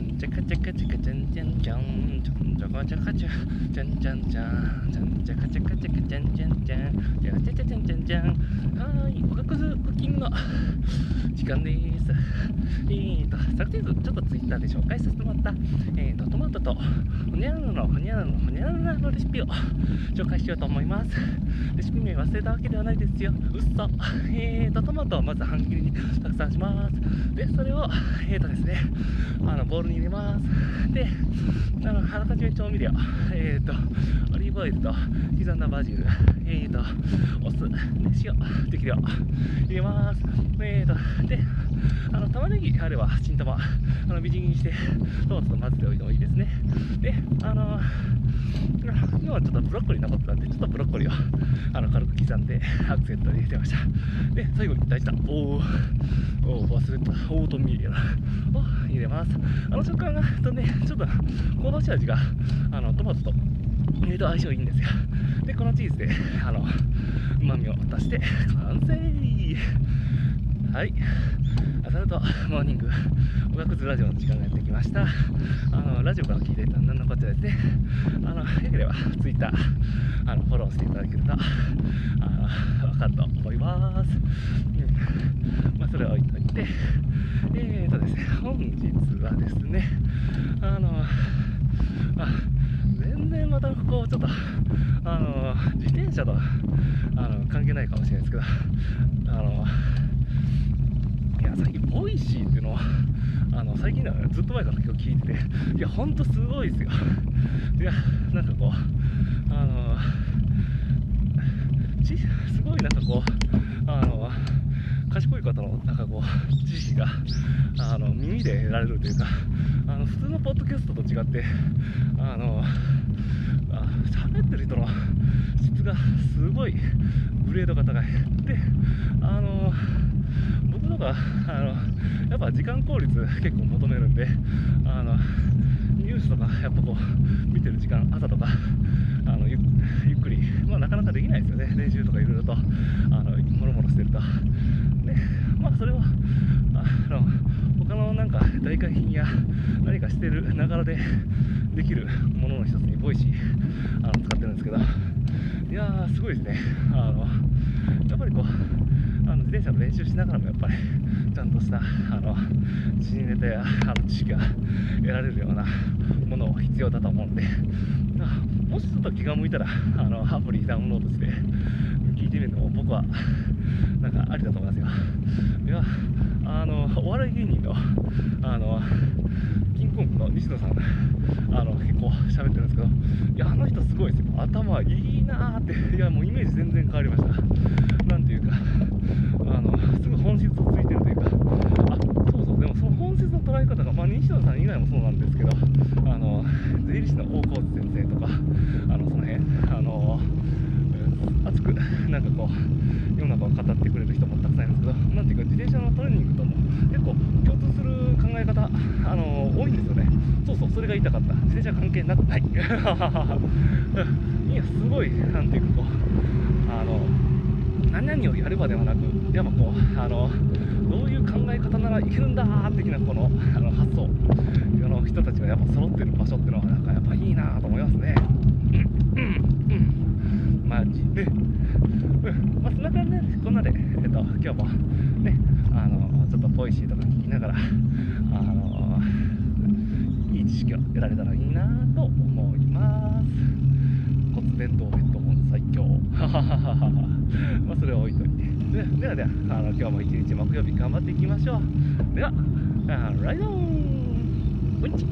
んちゃかちゃかちゃかちゃんちゃんちゃんちゃんちゃかちゃかちゃちゃんちゃんちゃんちゃんちゃかちゃかちゃかちゃんちゃんちゃんちゃんちゃちゃちゃんちゃんちゃんはーいおかこずクッキングの間です。えーと昨日ちょっとツイッターで紹介させてもらったえーとトマトとほにゃららのほにゃららのほにゃららのレシピを紹介しようと思います。レシピ名忘れたわけではないですよ。うっそえーとトマトをまず半切りにたくさんします。でそれをえーとですねあのボウルに入れます。であのあらかじめ調味料えーとオリーブオイルと刻んだバジルえーとお酢で塩適量入れます。えーとであの玉ねぎあれば新玉あのみじん切りにしてトマトと混ぜておいてもいいですね。ちょっとブロッコリー残ってたんでちょっとブロッコリーを あの軽く刻んで アクセントに入れてました。で最後に大事だおお忘れた。オートミールを 入れます。あの食感がとねちょっと香ばしい味があのトマトと入れと相性いいんですよ。でこのチーズであのうまみを足して完成。はい。アサルトモーニング。おがくずラジオの時間がやってきました。あのラジオから聞いていたら何のこっちゃですねあのよければツイッターあのフォローしていただけるとあの分かると思います、うん。まあ、それは置いといて。えーとですね本日はですねあのあ全然またこうちょっとあの自転車とあの関係ないかもしれないですけどあのいや最近 Voicy っていうのを あの最近だからずっと前から今日聞いてていやほんとすごいですよ。いやなんかこうあのちすごいなんかこうあの賢い方のなんかこう知識があの耳で得られるというかあの普通のポッドキャストと違ってあのあ喋ってる人の質がすごいグレードが高い。であのとか あのやっぱ時間効率結構求めるんであのニュースとかやっぱこう見てる時間朝とかあのゆゆっくり、まあ、なかなかできないですよね。練習とかいろいろとあのもろもろしてると。でまあそれをあの他のなんか代替品や何かしてるながらでできるものの一つに Voicy あの使ってるんですけど。いやーすごいですね。あのやっぱりこうあの自転車の練習しながらもやっぱり ちゃんとしたあの時事ネタやあの知識が得られるようなものを必要だと思うんで。もしちょっと気が向いたらあのアプリダウンロードして聞いてみるのも僕はなんかありだと思いますよ。いやあのお笑い芸人のあのキングコングの西野さんあの結構喋ってるんですけどいやあの人すごいですよ。頭いいなーっていやもうイメージ全然変わりましたなんていうかあのすごい本質をついてるというかあそうそうでもその本質の捉え方が、まあ、西野さん以外もそうなんですけどあの税理士の大河内先生とかあのその辺あの熱くなんかこう世の中を語ってくれる人もたくさんいるんですけどなんていうか自転車のトレーニングとも結構共通する考え方あの多いんですよね。そうそうそれが言いたかった。自転車関係なくない。いやすごいなんていうかこうあの何々をやればではなくやっぱこうあのどういう考え方ならいけるんだ的なこのあの発想。ぱ揃ってる場所っていうのなんかやっぱいいなと思いますね。マジ。でうん。まあそんな感じでこんなでえっと今日もねあのちょっとポイシーとか聞きながらあのいい知識を得られたらいいなと思います。骨伝導ヘッドホン最強。まあそれは置いといて。でではではあの今日も一日木曜日頑張っていきましょう。ではライドン。うん。ち